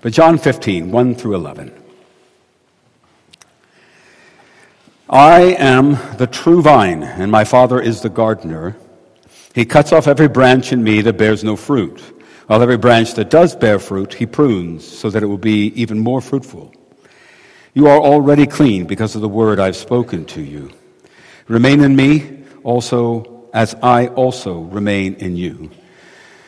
But John 15, 1 through 11. I am the true vine, and my Father is the gardener. He cuts off every branch in me that bears no fruit, while every branch that does bear fruit, he prunes, so that it will be even more fruitful. You are already clean because of the word I've spoken to you. Remain in me also as I also remain in you.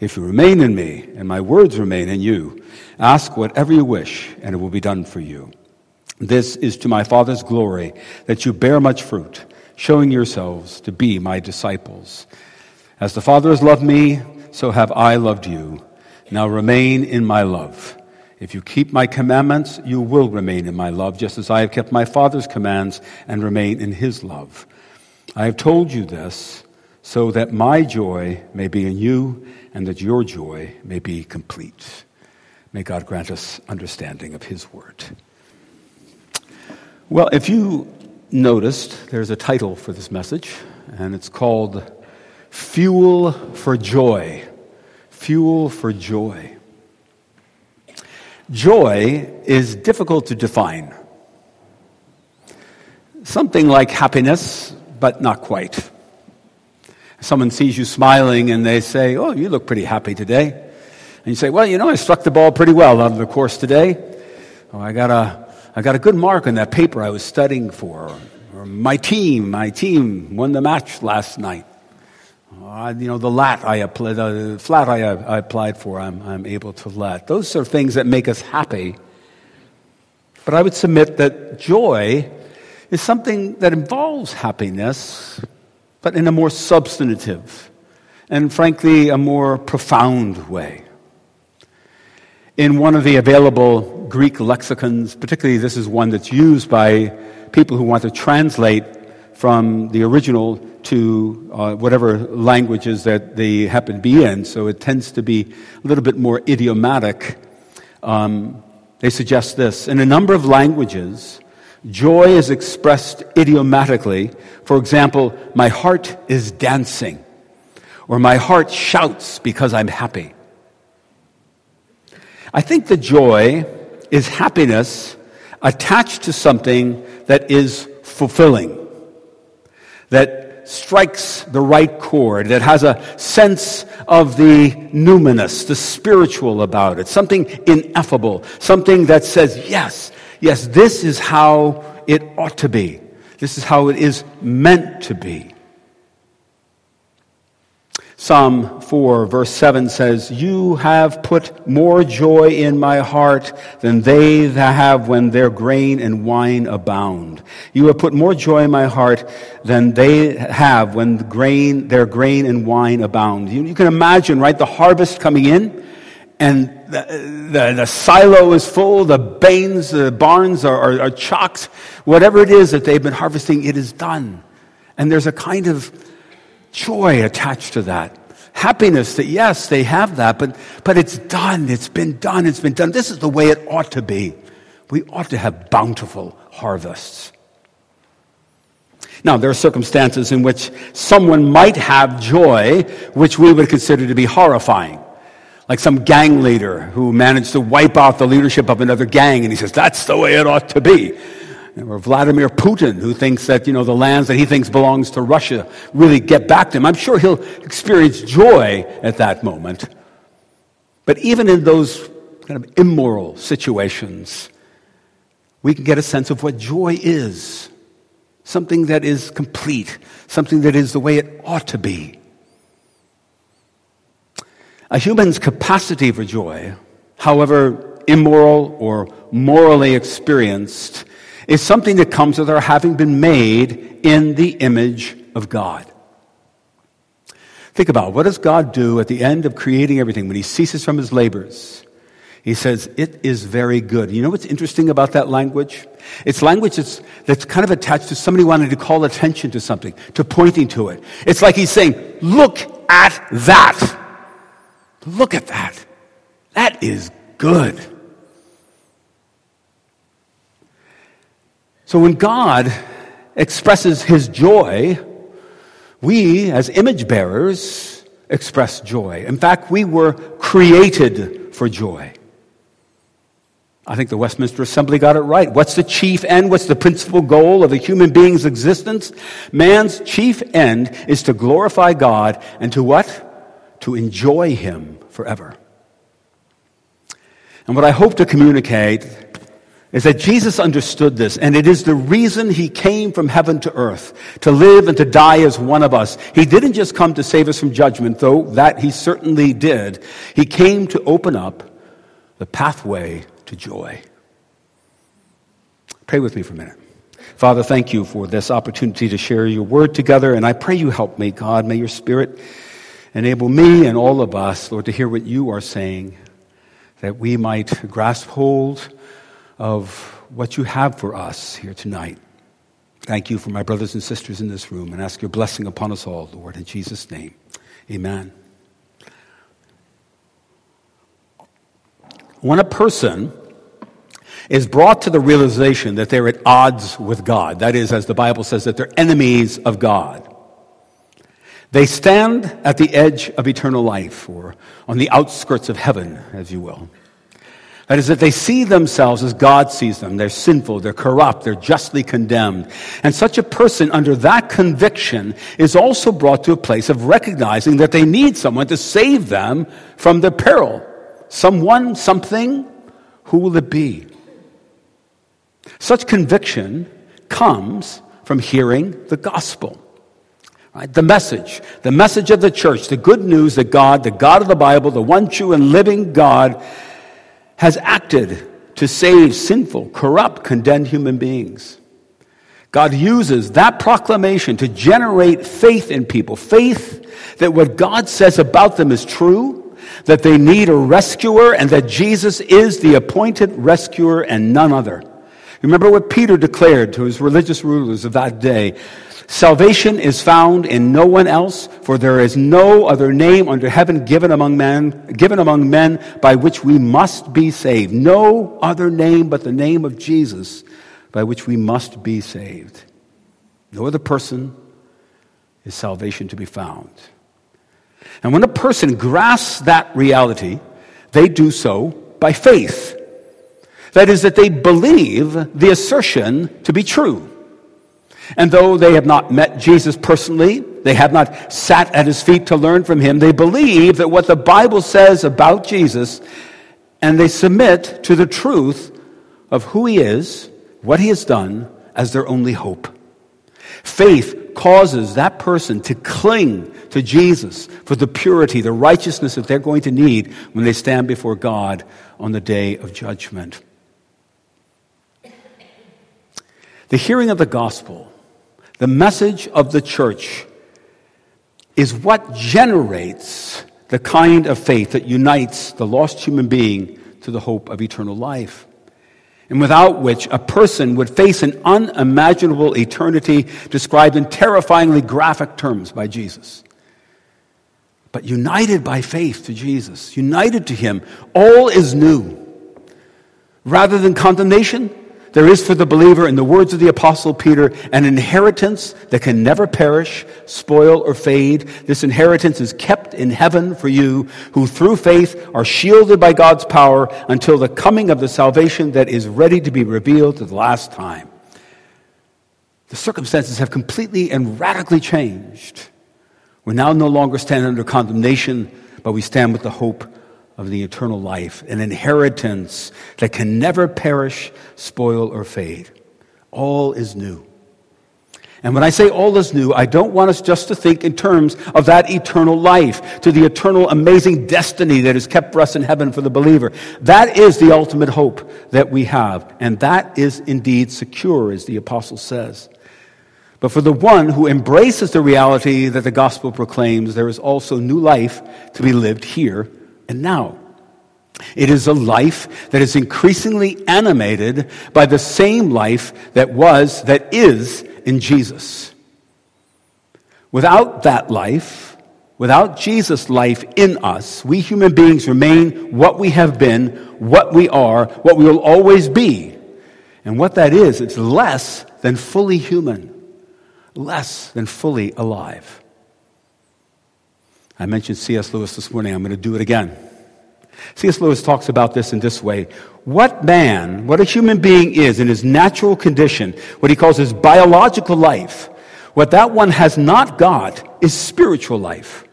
If you remain in me, and my words remain in you, ask whatever you wish, and it will be done for you. This is to my Father's glory, that you bear much fruit, showing yourselves to be my disciples. As the Father has loved me, so have I loved you. Now remain in my love. If you keep my commandments, you will remain in my love, just as I have kept my Father's commands and remain in his love. I have told you this so that my joy may be in you and that your joy may be complete. May God grant us understanding of His word. Well, if you noticed, there's a title for this message, and it's called Fuel for Joy. Fuel for Joy. Joy is difficult to define. Something like happiness, but not quite. Someone sees you smiling and they say, Oh, you look pretty happy today. And you say, Well, you know, I struck the ball pretty well of the course today. Oh, I got a, I got a good mark on that paper I was studying for. Or my team, my team won the match last night. Uh, you know, the lat I applied, the flat I, I applied for, I'm, I'm able to let. Those are things that make us happy. But I would submit that joy is something that involves happiness, but in a more substantive and, frankly, a more profound way. In one of the available Greek lexicons, particularly this is one that's used by people who want to translate from the original to uh, whatever languages that they happen to be in, so it tends to be a little bit more idiomatic. Um, they suggest this in a number of languages, Joy is expressed idiomatically. For example, my heart is dancing, or my heart shouts because I'm happy. I think the joy is happiness attached to something that is fulfilling, that strikes the right chord, that has a sense of the numinous, the spiritual about it, something ineffable, something that says, yes, yes, this is how it ought to be. This is how it is meant to be. Psalm 4, verse 7 says, You have put more joy in my heart than they that have when their grain and wine abound. You have put more joy in my heart than they have when the grain, their grain and wine abound. You, you can imagine, right, the harvest coming in, and the, the, the, silo is full, the bains, the barns are, are, are. Whatever it is that they've been harvesting, it is done. And there's a kind of joy attached to that. Happiness that, yes, they have that, but, but it's done. It's been done. It's been done. This is the way it ought to be. We ought to have bountiful harvests. Now, there are circumstances in which someone might have joy, which we would consider to be horrifying like some gang leader who managed to wipe out the leadership of another gang, and he says, that's the way it ought to be. Or Vladimir Putin, who thinks that, you know, the lands that he thinks belongs to Russia really get back to him. I'm sure he'll experience joy at that moment. But even in those kind of immoral situations, we can get a sense of what joy is. Something that is complete, something that is the way it ought to be. A human's capacity for joy, however immoral or morally experienced, is something that comes with our having been made in the image of God. Think about it. what does God do at the end of creating everything when he ceases from his labors? He says, It is very good. You know what's interesting about that language? It's language that's, that's kind of attached to somebody wanting to call attention to something, to pointing to it. It's like he's saying, Look at that. Look at that. That is good. So when God expresses his joy, we, as image bearers, express joy. In fact, we were created for joy. I think the Westminster Assembly got it right. What's the chief end? What's the principal goal of a human being's existence? Man's chief end is to glorify God and to what? To enjoy Him forever. And what I hope to communicate is that Jesus understood this, and it is the reason he came from heaven to earth, to live and to die as one of us. He didn't just come to save us from judgment, though that he certainly did. He came to open up the pathway to joy. Pray with me for a minute. Father, thank you for this opportunity to share your word together, and I pray you help me, God. May your spirit enable me and all of us, Lord, to hear what you are saying, that we might grasp hold of what you have for us here tonight. Thank you for my brothers and sisters in this room and ask your blessing upon us all, Lord, in Jesus' name. Amen. When a person is brought to the realization that they're at odds with God, that is, as the Bible says, that they're enemies of God, they stand at the edge of eternal life, or on the outskirts of heaven, as you will. That is, that they see themselves as God sees them. They're sinful, they're corrupt, they're justly condemned. And such a person, under that conviction, is also brought to a place of recognizing that they need someone to save them from their peril. Someone, something, who will it be? Such conviction comes from hearing the gospel. Right? The message, the message of the church, the good news that God, the God of the Bible, the one true and living God, has acted to save sinful, corrupt, condemned human beings. God uses that proclamation to generate faith in people, faith that what God says about them is true, that they need a rescuer, and that Jesus is the appointed rescuer and none other. Remember what Peter declared to his religious rulers of that day Salvation is found in no one else, for there is no other name under heaven given among men, given among men by which we must be saved. No other name but the name of Jesus by which we must be saved. No other person is salvation to be found. And when a person grasps that reality, they do so by faith. That is, that they believe the assertion to be true. And though they have not met Jesus personally, they have not sat at his feet to learn from him, they believe that what the Bible says about Jesus, and they submit to the truth of who he is, what he has done, as their only hope. Faith causes that person to cling to Jesus for the purity, the righteousness that they're going to need when they stand before God on the day of judgment. The hearing of the gospel the message of the church is what generates the kind of faith that unites the lost human being to the hope of eternal life, and without which a person would face an unimaginable eternity described in terrifyingly graphic terms by Jesus. But united by faith to Jesus, united to Him, all is new. Rather than condemnation, there is for the believer, in the words of the Apostle Peter, an inheritance that can never perish, spoil, or fade. This inheritance is kept in heaven for you, who through faith are shielded by God's power until the coming of the salvation that is ready to be revealed at the last time. The circumstances have completely and radically changed. We now no longer stand under condemnation, but we stand with the hope of the eternal life, an inheritance that can never perish, spoil, or fade. All is new. And when I say all is new, I don't want us just to think in terms of that eternal life, to the eternal amazing destiny that is kept for us in heaven for the believer. That is the ultimate hope that we have. And that is indeed secure, as the apostle says. But for the one who embraces the reality that the gospel proclaims, there is also new life to be lived here and now. It is a life that is increasingly animated by the same life that was, that is in Jesus. Without that life, without Jesus' life in us, we human beings remain what we have been, what we are, what we will always be. And what that is, it's less than fully human, less than fully alive. I mentioned C.S. Lewis this morning. I'm going to do it again. C.S. Lewis talks about this in this way. What man, what a human being is in his natural condition, what he calls his biological life, what that one has not got is spiritual life.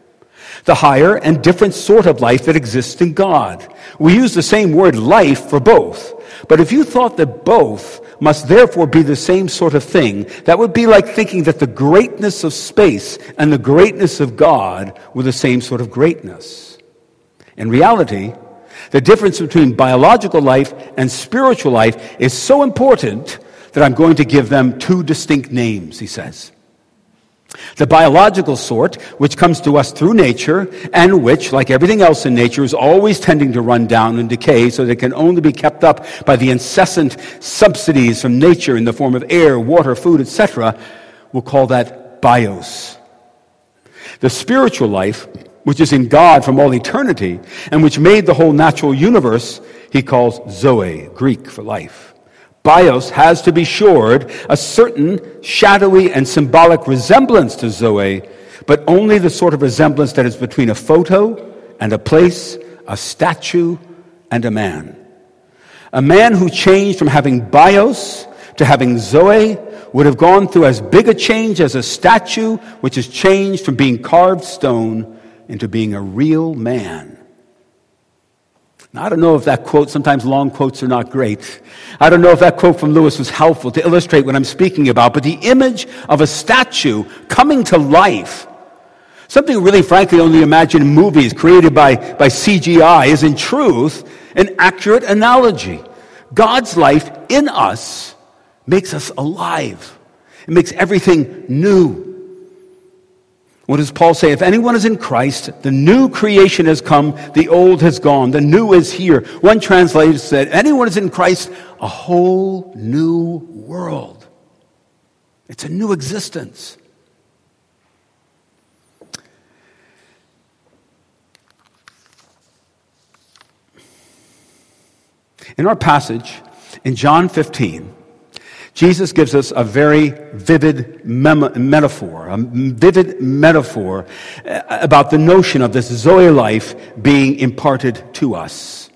The higher and different sort of life that exists in God. We use the same word life for both. But if you thought that both must therefore be the same sort of thing, that would be like thinking that the greatness of space and the greatness of God were the same sort of greatness. In reality, the difference between biological life and spiritual life is so important that I'm going to give them two distinct names, he says. The biological sort, which comes to us through nature, and which, like everything else in nature, is always tending to run down and decay, so that it can only be kept up by the incessant subsidies from nature in the form of air, water, food, etc., we'll call that bios. The spiritual life, which is in God from all eternity, and which made the whole natural universe, he calls Zoe, Greek for life bios has to be shored a certain shadowy and symbolic resemblance to Zoe, but only the sort of resemblance that is between a photo and a place, a statue and a man. A man who changed from having bios to having Zoe would have gone through as big a change as a statue which has changed from being carved stone into being a real man. Now, I don't know if that quote, sometimes long quotes are not great. I don't know if that quote from Lewis was helpful to illustrate what I'm speaking about, but the image of a statue coming to life, something really frankly only imagined in movies created by, by CGI, is in truth an accurate analogy. God's life in us makes us alive. It makes everything new. What does Paul say? If anyone is in Christ, the new creation has come, the old has gone, the new is here. One translator said, anyone is in Christ, a whole new world. It's a new existence. In our passage, in John 15, Jesus gives us a very vivid mem- metaphor, a vivid metaphor uh, about the notion of this Zoe life being imparted to us.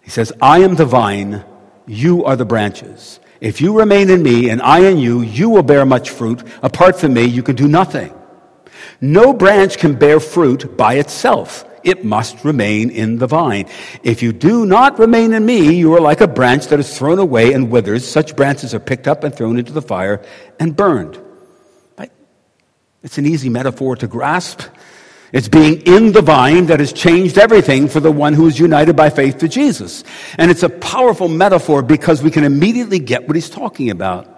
He says, I am the vine, you are the branches. If you remain in me and I in you, you will bear much fruit. Apart from me, you can do nothing. No branch can bear fruit by itself it must remain in the vine. If you do not remain in me, you are like a branch that is thrown away and withers. Such branches are picked up and thrown into the fire and burned. Right? It's an easy metaphor to grasp. It's being in the vine that has changed everything for the one who is united by faith to Jesus. And it's a powerful metaphor because we can immediately get what he's talking about.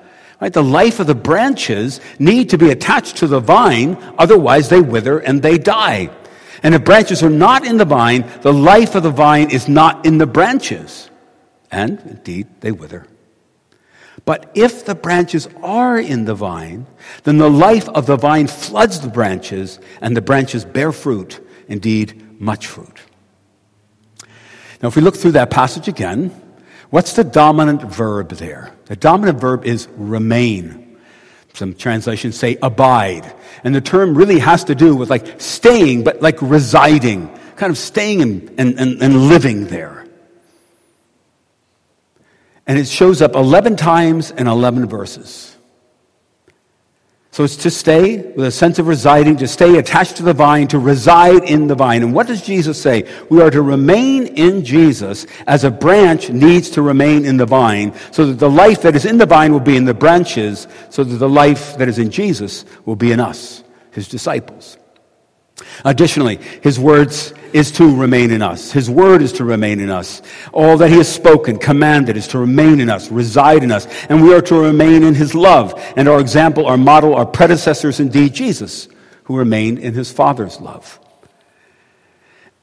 Right? The life of the branches need to be attached to the vine, otherwise they wither and they die. And if branches are not in the vine, the life of the vine is not in the branches. And indeed, they wither. But if the branches are in the vine, then the life of the vine floods the branches, and the branches bear fruit, indeed, much fruit. Now, if we look through that passage again, what's the dominant verb there? The dominant verb is remain. Some translations say abide. And the term really has to do with like staying, but like residing, kind of staying and, and, and, and living there. And it shows up 11 times in 11 verses. So it's to stay with a sense of residing, to stay attached to the vine, to reside in the vine. And what does Jesus say? We are to remain in Jesus as a branch needs to remain in the vine, so that the life that is in the vine will be in the branches, so that the life that is in Jesus will be in us, his disciples. Additionally, his words is to remain in us. His word is to remain in us. All that he has spoken, commanded, is to remain in us, reside in us, and we are to remain in his love. And our example, our model, our predecessors, indeed Jesus, who remained in his Father's love.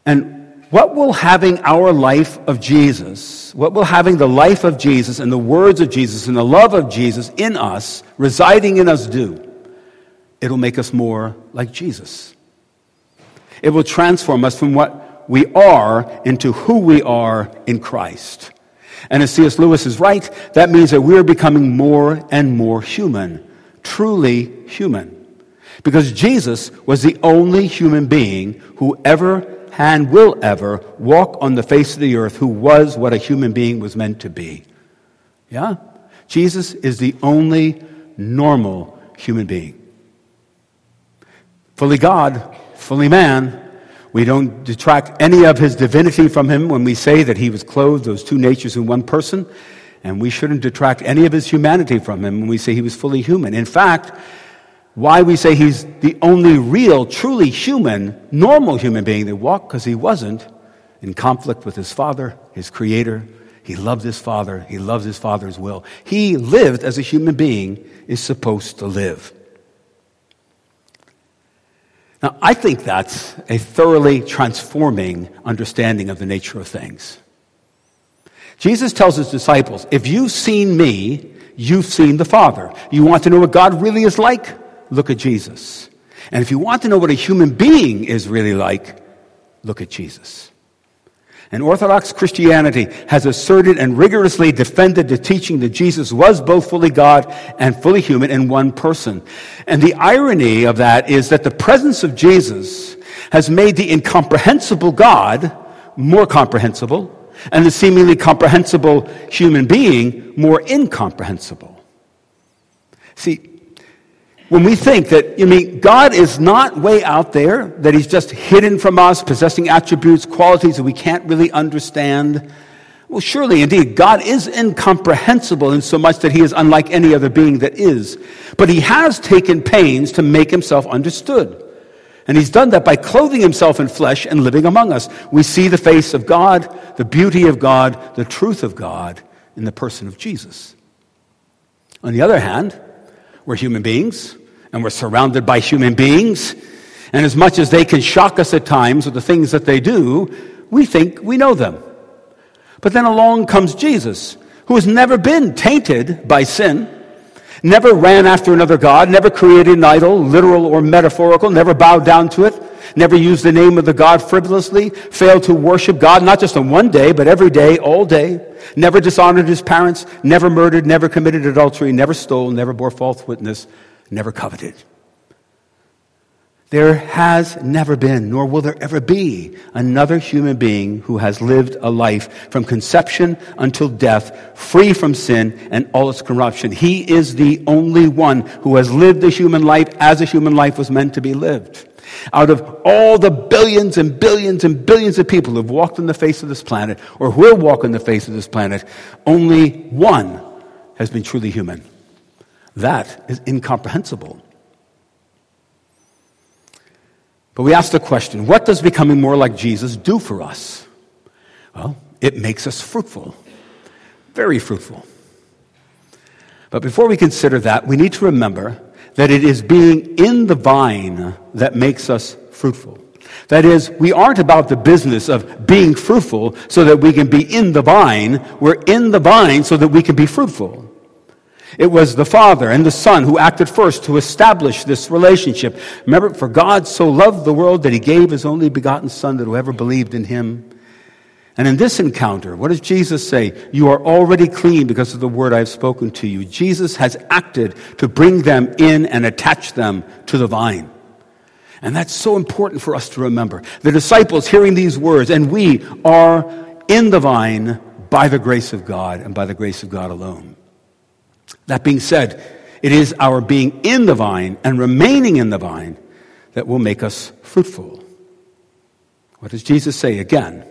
And What will having our life of Jesus, what will having the life of Jesus and the words of Jesus and the love of Jesus in us, residing in us, do? It'll make us more like Jesus. It will transform us from what we are into who we are in Christ. And as C.S. Lewis is right, that means that we're becoming more and more human, truly human. Because Jesus was the only human being who ever and will ever walk on the face of the earth who was what a human being was meant to be. Yeah? Jesus is the only normal human being. Fully God, fully man. We don't detract any of his divinity from him when we say that he was clothed, those two natures in one person. And we shouldn't detract any of his humanity from him when we say he was fully human. In fact, why we say he's the only real, truly human, normal human being that walked, because he wasn't in conflict with his father, his creator. He loved his father. He loved his father's will. He lived as a human being is supposed to live. Now, I think that's a thoroughly transforming understanding of the nature of things. Jesus tells his disciples, if you've seen me, you've seen the Father. You want to know what God really is like? look at Jesus. And if you want to know what a human being is really like, look at Jesus. And Orthodox Christianity has asserted and rigorously defended the teaching that Jesus was both fully God and fully human in one person. And the irony of that is that the presence of Jesus has made the incomprehensible God more comprehensible and the seemingly comprehensible human being more incomprehensible. See, when we think that, I mean, God is not way out there, that He's just hidden from us, possessing attributes, qualities that we can't really understand. Well, surely, indeed, God is incomprehensible in so much that He is unlike any other being that is. But He has taken pains to make Himself understood. And He's done that by clothing Himself in flesh and living among us. We see the face of God, the beauty of God, the truth of God in the person of Jesus. On the other hand, we're human beings and we're surrounded by human beings. And as much as they can shock us at times with the things that they do, we think we know them. But then along comes Jesus, who has never been tainted by sin, never ran after another God, never created an idol, literal or metaphorical, never bowed down to it, never used the name of the God frivolously, failed to worship God, not just on one day, but every day, all day, never dishonored his parents, never murdered, never committed adultery, never stole, never bore false witness, never coveted. There has never been, nor will there ever be, another human being who has lived a life from conception until death, free from sin and all its corruption. He is the only one who has lived a human life as a human life was meant to be lived. Out of all the billions and billions and billions of people who have walked on the face of this planet or will walk on the face of this planet, only one has been truly human. That is incomprehensible. But we ask the question what does becoming more like Jesus do for us? Well, it makes us fruitful, very fruitful. But before we consider that, we need to remember that it is being in the vine that makes us fruitful. That is, we aren't about the business of being fruitful so that we can be in the vine. We're in the vine so that we can be fruitful. It was the Father and the Son who acted first to establish this relationship. Remember, for God so loved the world that he gave his only begotten Son that whoever believed in him. And in this encounter, what does Jesus say? You are already clean because of the word I have spoken to you. Jesus has acted to bring them in and attach them to the vine. And that's so important for us to remember. The disciples hearing these words, and we are in the vine by the grace of God and by the grace of God alone. That being said, it is our being in the vine and remaining in the vine that will make us fruitful. What does Jesus say again?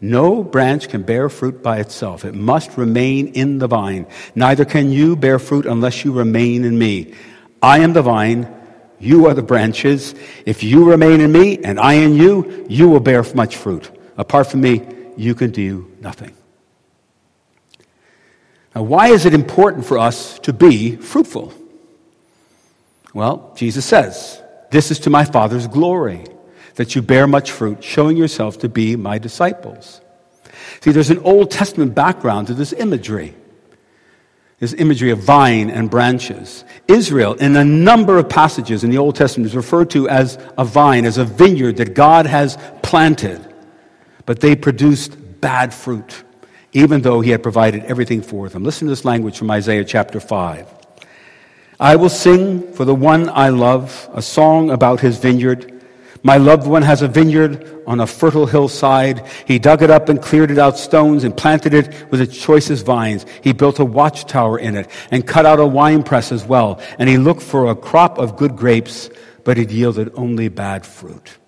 No branch can bear fruit by itself. It must remain in the vine. Neither can you bear fruit unless you remain in me. I am the vine. You are the branches. If you remain in me and I in you, you will bear much fruit. Apart from me, you can do nothing. Now, why is it important for us to be fruitful? Well, Jesus says, This is to my Father's glory, that you bear much fruit, showing yourself to be my disciples. See, there's an Old Testament background to this imagery. This imagery of vine and branches. Israel, in a number of passages in the Old Testament, is referred to as a vine, as a vineyard that God has planted. But they produced bad fruit, even though He had provided everything for them. Listen to this language from Isaiah chapter 5. I will sing for the one I love a song about his vineyard. My loved one has a vineyard on a fertile hillside. He dug it up and cleared it out stones and planted it with its choicest vines. He built a watchtower in it and cut out a winepress as well. And he looked for a crop of good grapes, but it yielded only bad fruit.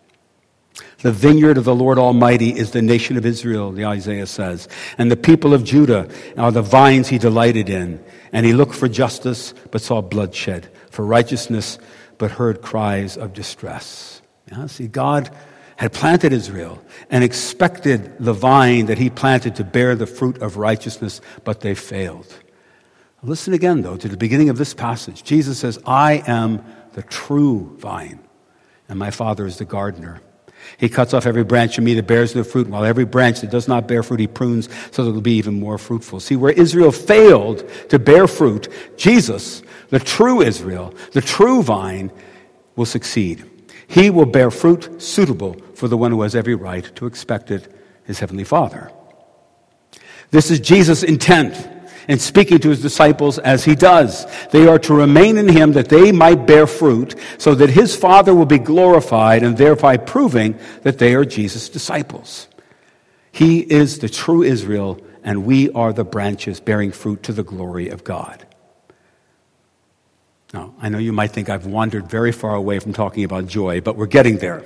The vineyard of the Lord Almighty is the nation of Israel, the Isaiah says. And the people of Judah are the vines he delighted in. And he looked for justice, but saw bloodshed, for righteousness, but heard cries of distress. See, God had planted Israel and expected the vine that he planted to bear the fruit of righteousness, but they failed. Listen again, though, to the beginning of this passage. Jesus says, I am the true vine, and my Father is the gardener. He cuts off every branch of me that bears no fruit, while every branch that does not bear fruit he prunes so that it will be even more fruitful. See, where Israel failed to bear fruit, Jesus, the true Israel, the true vine, will succeed. He will bear fruit suitable for the one who has every right to expect it, his heavenly Father. This is Jesus' intent in speaking to his disciples as he does. They are to remain in him that they might bear fruit so that his Father will be glorified and thereby proving that they are Jesus' disciples. He is the true Israel and we are the branches bearing fruit to the glory of God. Now, I know you might think I've wandered very far away from talking about joy, but we're getting there.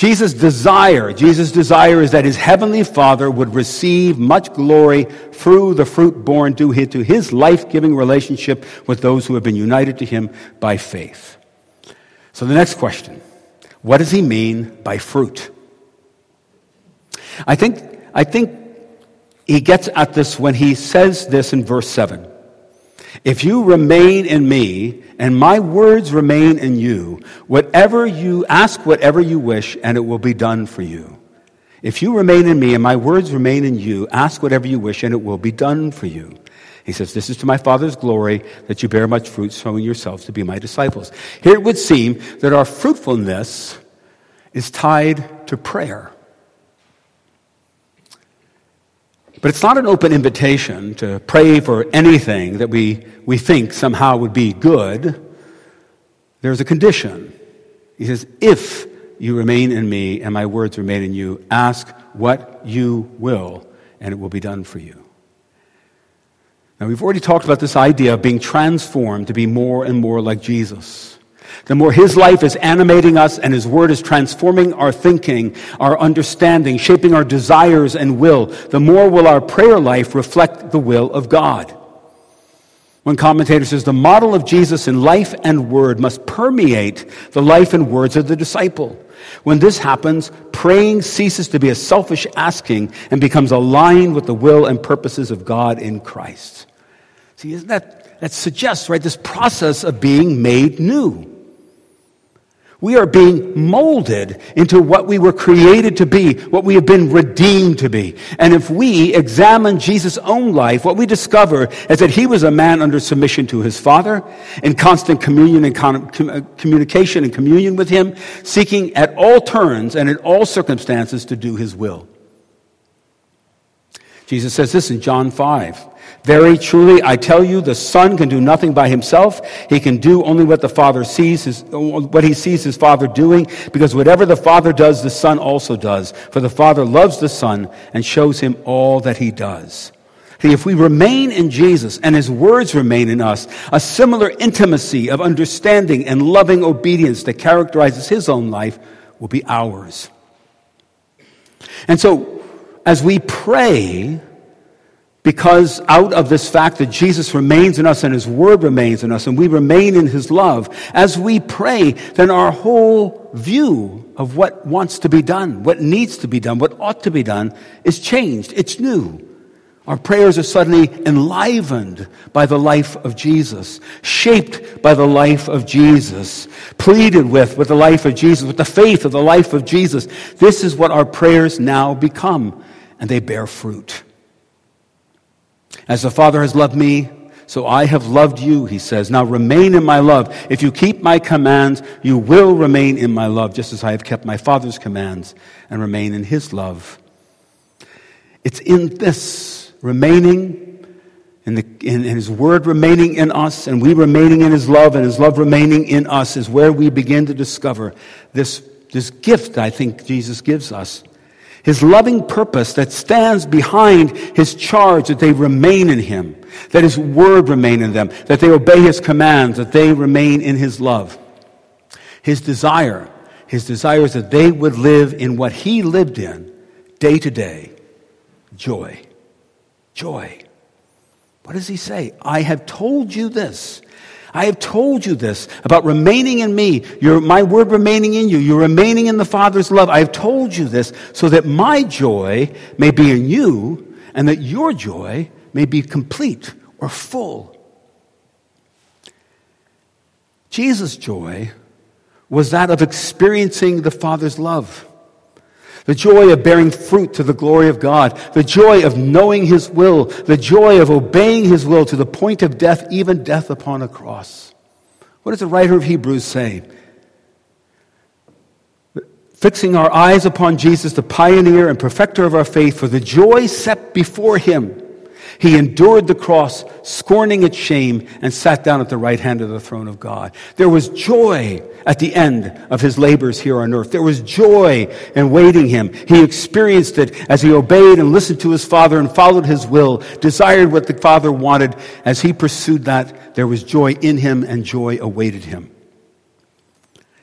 Jesus' desire, Jesus' desire is that his heavenly Father would receive much glory through the fruit born due to his life-giving relationship with those who have been united to him by faith. So the next question, what does he mean by fruit? I think, I think he gets at this when he says this in verse 7. If you remain in me and my words remain in you, whatever you ask, whatever you wish, and it will be done for you. If you remain in me and my words remain in you, ask whatever you wish, and it will be done for you. He says, This is to my Father's glory that you bear much fruit, showing yourselves to be my disciples. Here it would seem that our fruitfulness is tied to prayer. But it's not an open invitation to pray for anything that we, we think somehow would be good. There's a condition. He says, If you remain in me and my words remain in you, ask what you will, and it will be done for you. Now, we've already talked about this idea of being transformed to be more and more like Jesus. The more His life is animating us and His Word is transforming our thinking, our understanding, shaping our desires and will, the more will our prayer life reflect the will of God. One commentator says the model of Jesus in life and word must permeate the life and words of the disciple. When this happens, praying ceases to be a selfish asking and becomes aligned with the will and purposes of God in Christ. See, isn't that, that suggests, right, this process of being made new. We are being molded into what we were created to be, what we have been redeemed to be. And if we examine Jesus' own life, what we discover is that he was a man under submission to his Father, in constant communion and uh, communication and communion with him, seeking at all turns and in all circumstances to do his will. Jesus says this in John 5. Very truly, I tell you, the Son can do nothing by himself. He can do only what the Father sees, his, what he sees his Father doing, because whatever the Father does, the Son also does. For the Father loves the Son and shows him all that he does. See, if we remain in Jesus and his words remain in us, a similar intimacy of understanding and loving obedience that characterizes his own life will be ours. And so, as we pray, because out of this fact that Jesus remains in us and His Word remains in us and we remain in His love, as we pray, then our whole view of what wants to be done, what needs to be done, what ought to be done is changed. It's new. Our prayers are suddenly enlivened by the life of Jesus, shaped by the life of Jesus, pleaded with with the life of Jesus, with the faith of the life of Jesus. This is what our prayers now become, and they bear fruit. As the Father has loved me, so I have loved you, he says. Now remain in my love. If you keep my commands, you will remain in my love, just as I have kept my Father's commands and remain in his love. It's in this remaining in, the, in, in, His Word remaining in us and we remaining in His love and His love remaining in us is where we begin to discover this, this gift I think Jesus gives us. His loving purpose that stands behind His charge that they remain in Him, that His Word remain in them, that they obey His commands, that they remain in His love. His desire, His desire is that they would live in what He lived in day to day joy. Joy. What does he say? I have told you this. I have told you this about remaining in me, your, my word remaining in you, you're remaining in the Father's love. I have told you this so that my joy may be in you and that your joy may be complete or full. Jesus' joy was that of experiencing the Father's love the joy of bearing fruit to the glory of God, the joy of knowing His will, the joy of obeying His will to the point of death, even death upon a cross. What does the writer of Hebrews say? Fixing our eyes upon Jesus, the pioneer and perfecter of our faith, for the joy set before Him he endured the cross, scorning its shame, and sat down at the right hand of the throne of God. There was joy at the end of his labors here on earth. There was joy in waiting him. He experienced it as he obeyed and listened to his Father and followed his will, desired what the Father wanted. As he pursued that, there was joy in him and joy awaited him.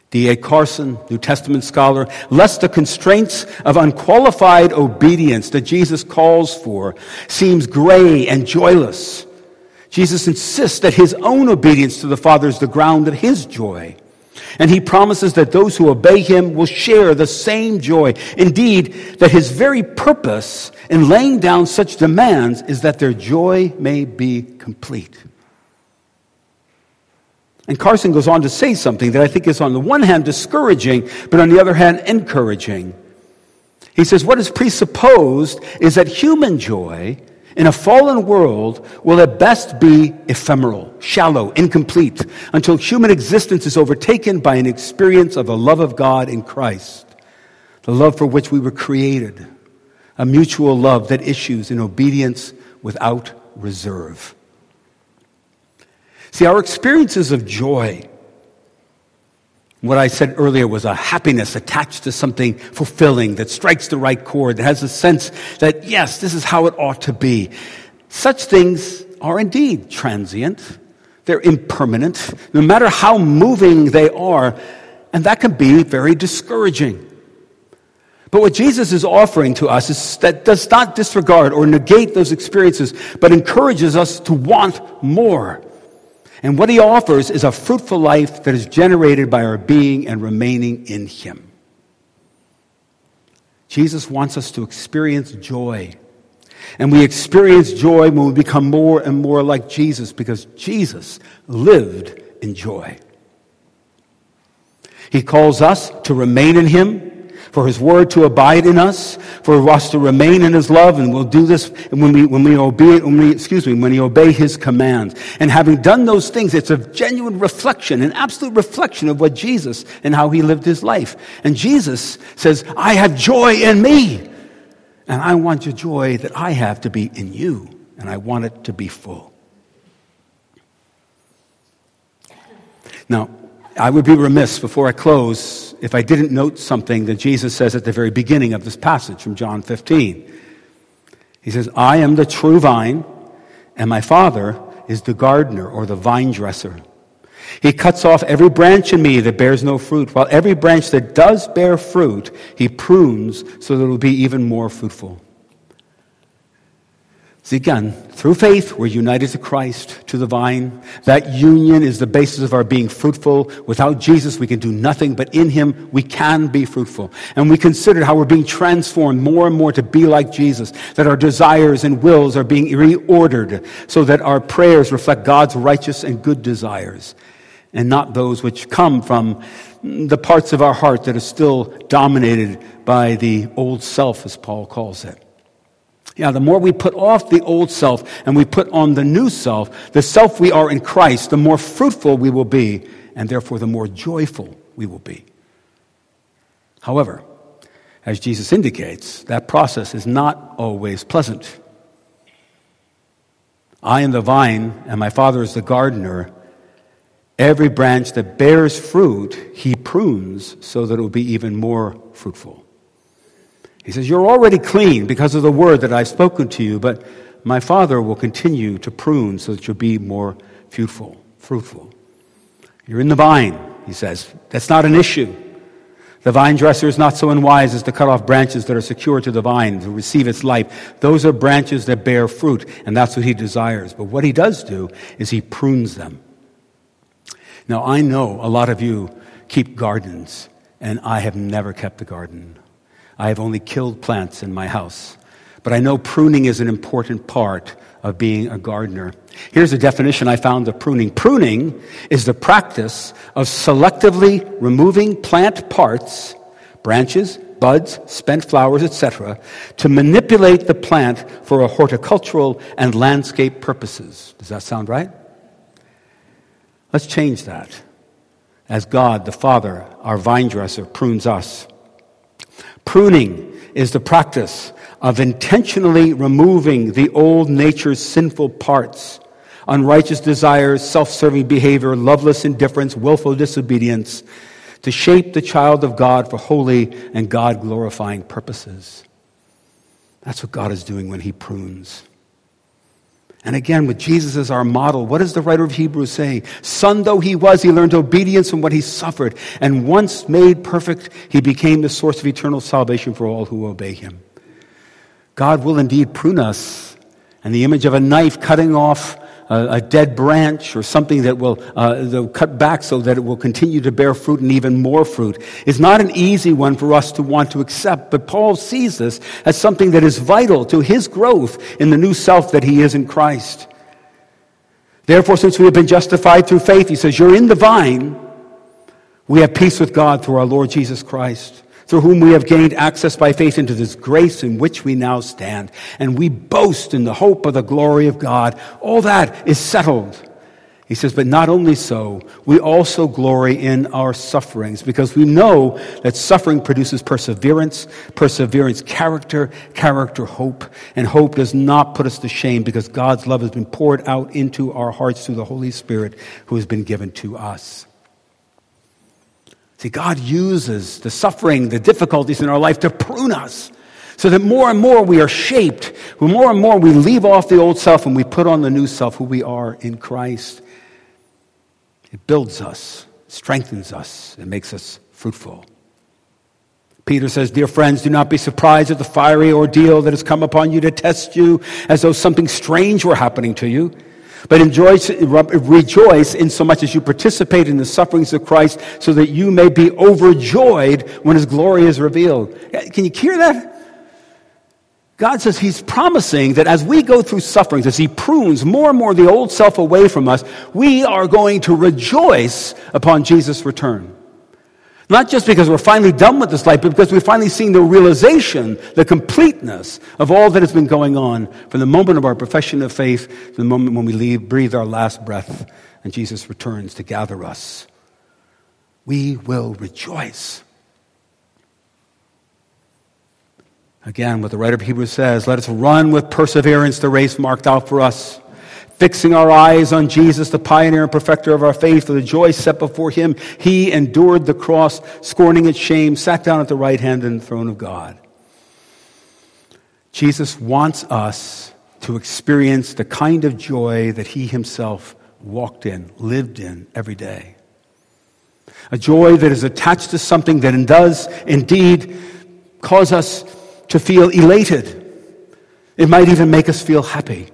D.A. Carson, New Testament scholar, lest the constraints of unqualified obedience that Jesus calls for seems gray and joyless. Jesus insists that his own obedience to the Father is the ground of his joy. And he promises that those who obey him will share the same joy. Indeed, that his very purpose in laying down such demands is that their joy may be complete. And Carson goes on to say something that I think is on the one hand discouraging, but on the other hand encouraging. He says, What is presupposed is that human joy in a fallen world will at best be ephemeral, shallow, incomplete, until human existence is overtaken by an experience of the love of God in Christ, the love for which we were created, a mutual love that issues in obedience without reserve. See, our experiences of joy, what I said earlier was a happiness attached to something fulfilling that strikes the right chord, that has a sense that, yes, this is how it ought to be. Such things are indeed transient. They're impermanent, no matter how moving they are, and that can be very discouraging. But what Jesus is offering to us is that does not disregard or negate those experiences, but encourages us to want more. And what he offers is a fruitful life that is generated by our being and remaining in him. Jesus wants us to experience joy. And we experience joy when we become more and more like Jesus because Jesus lived in joy. He calls us to remain in him for his word to abide in us, for us to remain in his love, and we'll do this when we, when we obey, when we, excuse me, when we obey his commands. And having done those things, it's a genuine reflection, an absolute reflection of what Jesus and how he lived his life. And Jesus says, I have joy in me. And I want your joy that I have to be in you. And I want it to be full. Now, I would be remiss before I close if I didn't note something that Jesus says at the very beginning of this passage from John 15. He says, I am the true vine, and my Father is the gardener or the vine dresser. He cuts off every branch in me that bears no fruit, while every branch that does bear fruit, he prunes so that it will be even more fruitful. See, again, through faith, we're united to Christ, to the vine. That union is the basis of our being fruitful. Without Jesus, we can do nothing, but in Him, we can be fruitful. And we considered how we're being transformed more and more to be like Jesus, that our desires and wills are being reordered so that our prayers reflect God's righteous and good desires and not those which come from the parts of our heart that are still dominated by the old self, as Paul calls it. Yeah, the more we put off the old self and we put on the new self, the self we are in Christ, the more fruitful we will be, and therefore the more joyful we will be. However, as Jesus indicates, that process is not always pleasant. I am the vine, and my Father is the gardener. Every branch that bears fruit, he prunes so that it will be even more fruitful. He says, You're already clean because of the word that I've spoken to you, but my Father will continue to prune so that you'll be more fruitful. fruitful. You're in the vine, he says. That's not an issue. The vine dresser is not so unwise as to cut off branches that are secure to the vine to receive its life. Those are branches that bear fruit, and that's what he desires. But what he does do is he prunes them. Now, I know a lot of you keep gardens, and I have never kept a garden. I have only killed plants in my house. But I know pruning is an important part of being a gardener. Here's a definition I found of pruning. Pruning is the practice of selectively removing plant parts, branches, buds, spent flowers, etc., to manipulate the plant for a horticultural and landscape purposes. Does that sound right? Let's change that. As God, the Father, our vine dresser, prunes us. Pruning is the practice of intentionally removing the old nature's sinful parts, unrighteous desires, self serving behavior, loveless indifference, willful disobedience, to shape the child of God for holy and God glorifying purposes. That's what God is doing when He prunes. And again, with Jesus as our model, what does the writer of Hebrews say? Son though he was, he learned obedience from what he suffered. And once made perfect, he became the source of eternal salvation for all who obey him. God will indeed prune us. And the image of a knife cutting off a, dead branch or something that will uh, cut back so that it will continue to bear fruit and even more fruit is not an easy one for us to want to accept. But Paul sees this as something that is vital to his growth in the new self that he is in Christ. Therefore, since we have been justified through faith, he says, You're in the vine. We have peace with God through our Lord Jesus Christ through whom we have gained access by faith into this grace in which we now stand. And we boast in the hope of the glory of God. All that is settled. He says, but not only so, we also glory in our sufferings because we know that suffering produces perseverance, perseverance, character, character, hope. And hope does not put us to shame because God's love has been poured out into our hearts through the Holy Spirit who has been given to us. See, God uses the suffering, the difficulties in our life to prune us so that more and more we are shaped, more and more we leave off the old self and we put on the new self, who we are in Christ. It builds us, strengthens us, and makes us fruitful. Peter says, Dear friends, do not be surprised at the fiery ordeal that has come upon you to test you as though something strange were happening to you. But enjoy, rejoice in so much as you participate in the sufferings of Christ so that you may be overjoyed when his glory is revealed. Eh, can you hear that? God says he's promising that as we go through sufferings, as he prunes more and more the old self away from us, we are going to rejoice upon Jesus' return. Not just because we're finally done with this life, but because we're finally seeing the realization, the completeness of all that has been going on from the moment of our profession of faith to the moment when we leave, breathe our last breath and Jesus returns to gather us. We will rejoice. Again, what the writer of Hebrews says, let us run with perseverance the race marked out for us Fixing our eyes on Jesus, the pioneer and perfecter of our faith, for the joy set before him, he endured the cross, scorning its shame, sat down at the right hand the throne of God. Jesus wants us to experience the kind of joy that he himself walked in, lived in every day. A joy that is attached to something that does indeed cause us to feel elated It might even make us feel happy.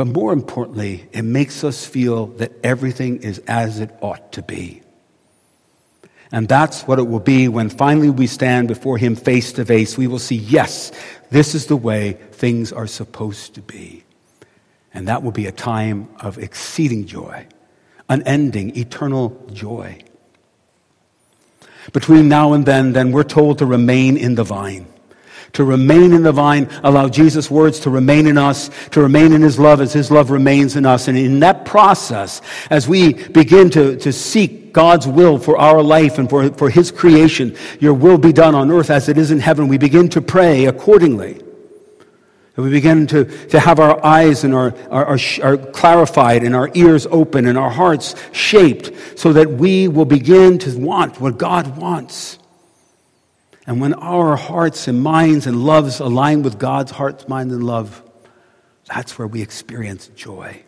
But more importantly, it makes us feel that everything is as it ought to be. And that's what it will be when finally we stand before Him face to face. We will see, yes, this is the way things are supposed to be. And that will be a time of exceeding joy, unending, eternal joy. Between now and then, then we're told to remain in the vine to remain in the vine, allow Jesus' words to remain in us, to remain in his love as his love remains in us. And in that process, as we begin to, to seek God's will for our life and for, for his creation, your will be done on earth as it is in heaven, we begin to pray accordingly. And we begin to, to have our eyes and our, our, our, our clarified and our ears open and our hearts shaped so that we will begin to want what God wants. And when our hearts and minds and loves align with God's heart, mind, and love, that's where we experience joy.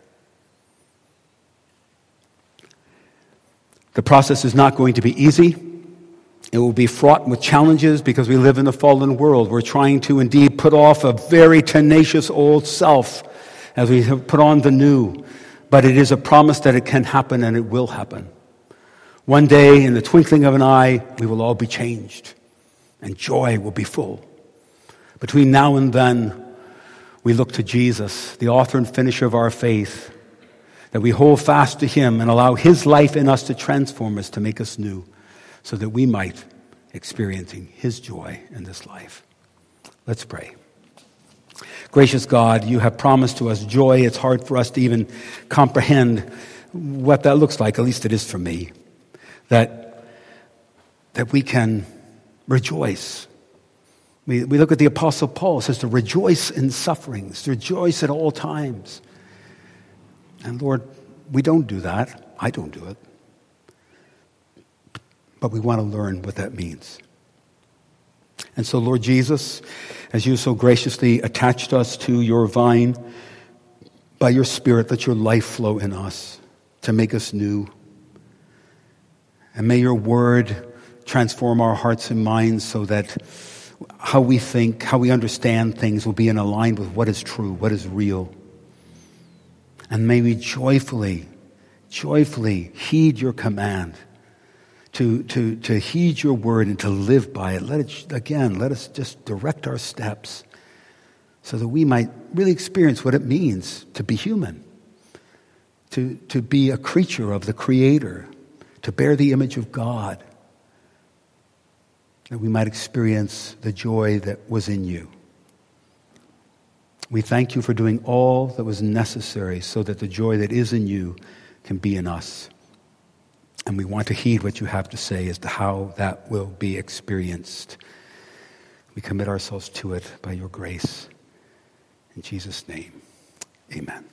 The process is not going to be easy. It will be fraught with challenges because we live in a fallen world. We're trying to indeed put off a very tenacious old self as we have put on the new. But it is a promise that it can happen and it will happen. One day, in the twinkling of an eye, we will all be changed and joy will be full. Between now and then, we look to Jesus, the author and finisher of our faith, that we hold fast to him and allow his life in us to transform us, to make us new, so that we might experiencing his joy in this life. Let's pray. Gracious God, you have promised to us joy. It's hard for us to even comprehend what that looks like, at least it is for me. That, that we can rejoice. We, we look at the Apostle Paul, says to rejoice in sufferings, to rejoice at all times. And Lord, we don't do that. I don't do it. But we want to learn what that means. And so, Lord Jesus, as you so graciously attached us to your vine, by your Spirit, let your life flow in us to make us new. And may your word transform our hearts and minds so that how we think, how we understand things will be in line with what is true, what is real. And may we joyfully, joyfully heed your command to, to, to heed your word and to live by it. Let it, again, let us just direct our steps so that we might really experience what it means to be human, to, to be a creature of the Creator, to bear the image of God that we might experience the joy that was in you. We thank you for doing all that was necessary so that the joy that is in you can be in us. And we want to heed what you have to say as to how that will be experienced. We commit ourselves to it by your grace. In Jesus' name, amen.